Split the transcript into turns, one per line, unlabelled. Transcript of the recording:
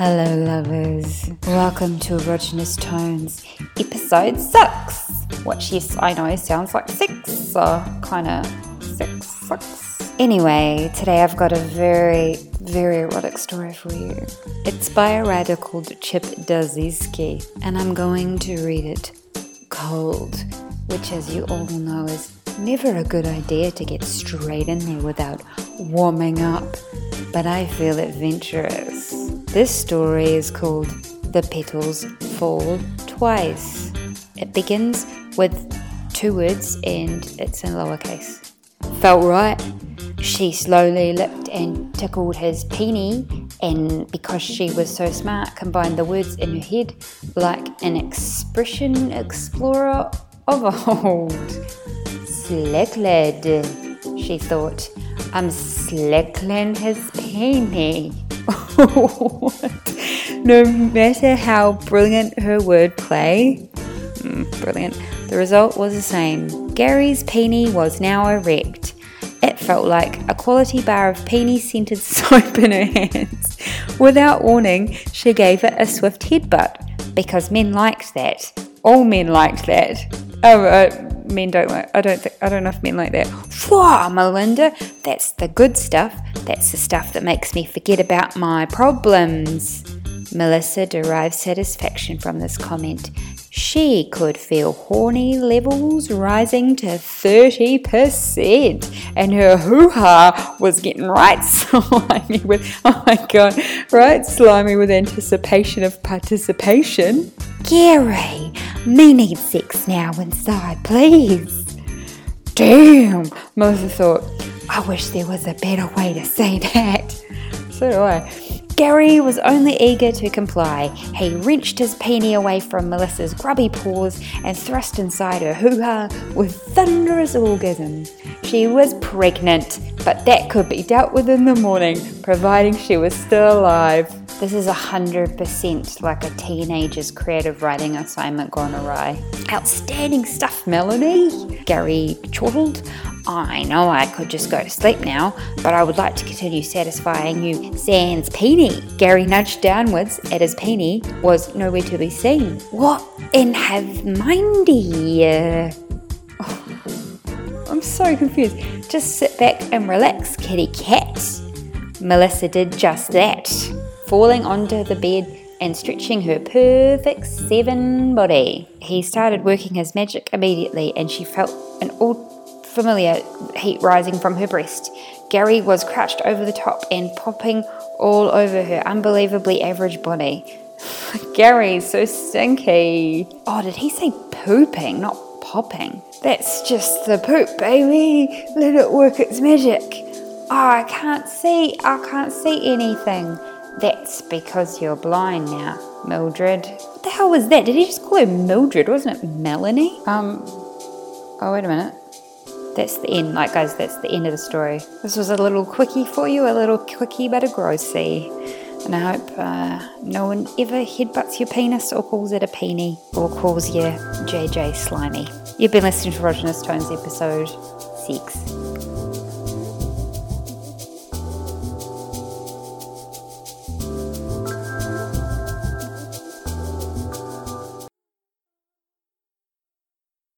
Hello, lovers. Welcome to Erogenous Tonez, episode six. Which, yes, I know sounds like six, so kind of six, six. Anyway, today I've got a very, very erotic story for you. It's by a writer called Chip Daziski, and I'm going to read it cold, which, as you all know, is never a good idea to get straight in there without warming up. But I feel adventurous. This story is called The Petals Fall Twice. It begins with two words and it's in lowercase. Felt right. She slowly licked and tickled his peenie, and because she was so smart, combined the words in her head like an expression explorer of old. Slick lad, she thought. I'm slickling his peenie. no matter how brilliant her wordplay, mm, brilliant, the result was the same. Gary's peenie was now erect. It felt like a quality bar of peenie scented soap in her hands. Without warning, she gave it a swift headbutt because men liked that. All men liked that. Oh, uh, men don't like. I don't think. I don't know if men like that. Wow, Melinda, that's the good stuff. That's the stuff that makes me forget about my problems. Melissa derived satisfaction from this comment. She could feel horny levels rising to 30%, and her hoo ha was getting right slimy with, oh my god, right slimy with anticipation of participation. Gary, me need sex now inside, please. Damn, Melissa thought, I wish there was a better way to say that. So do I. Gary was only eager to comply. He wrenched his peenie away from Melissa's grubby paws and thrust inside her hoo ha with thunderous orgasm. She was pregnant, but that could be dealt with in the morning, providing she was still alive. This is 100% like a teenager's creative writing assignment gone awry. Outstanding stuff, Melanie, Gary chortled. I know I could just go to sleep now, but I would like to continue satisfying you sans peenie. Gary nudged downwards at his peenie was nowhere to be seen. What in have mindy? Oh, I'm so confused. Just sit back and relax, kitty cat. Melissa did just that falling onto the bed and stretching her perfect seven body. He started working his magic immediately, and she felt an old familiar heat rising from her breast. Gary was crouched over the top and popping all over her unbelievably average body. Gary's so stinky. Oh, did he say pooping, not popping? That's just the poop, baby. Let it work its magic. Oh, I can't see. I can't see anything. That's because you're blind now, Mildred. What the hell was that? Did he just call her Mildred? Wasn't it Melanie? Um, oh, wait a minute. That's the end. Like, guys, that's the end of the story. This was a little quickie for you, a little quickie but a grossy. And I hope uh, no one ever headbutts your penis or calls it a peenie or calls you JJ Slimy. You've been listening to Erogenous Tonez episode 6.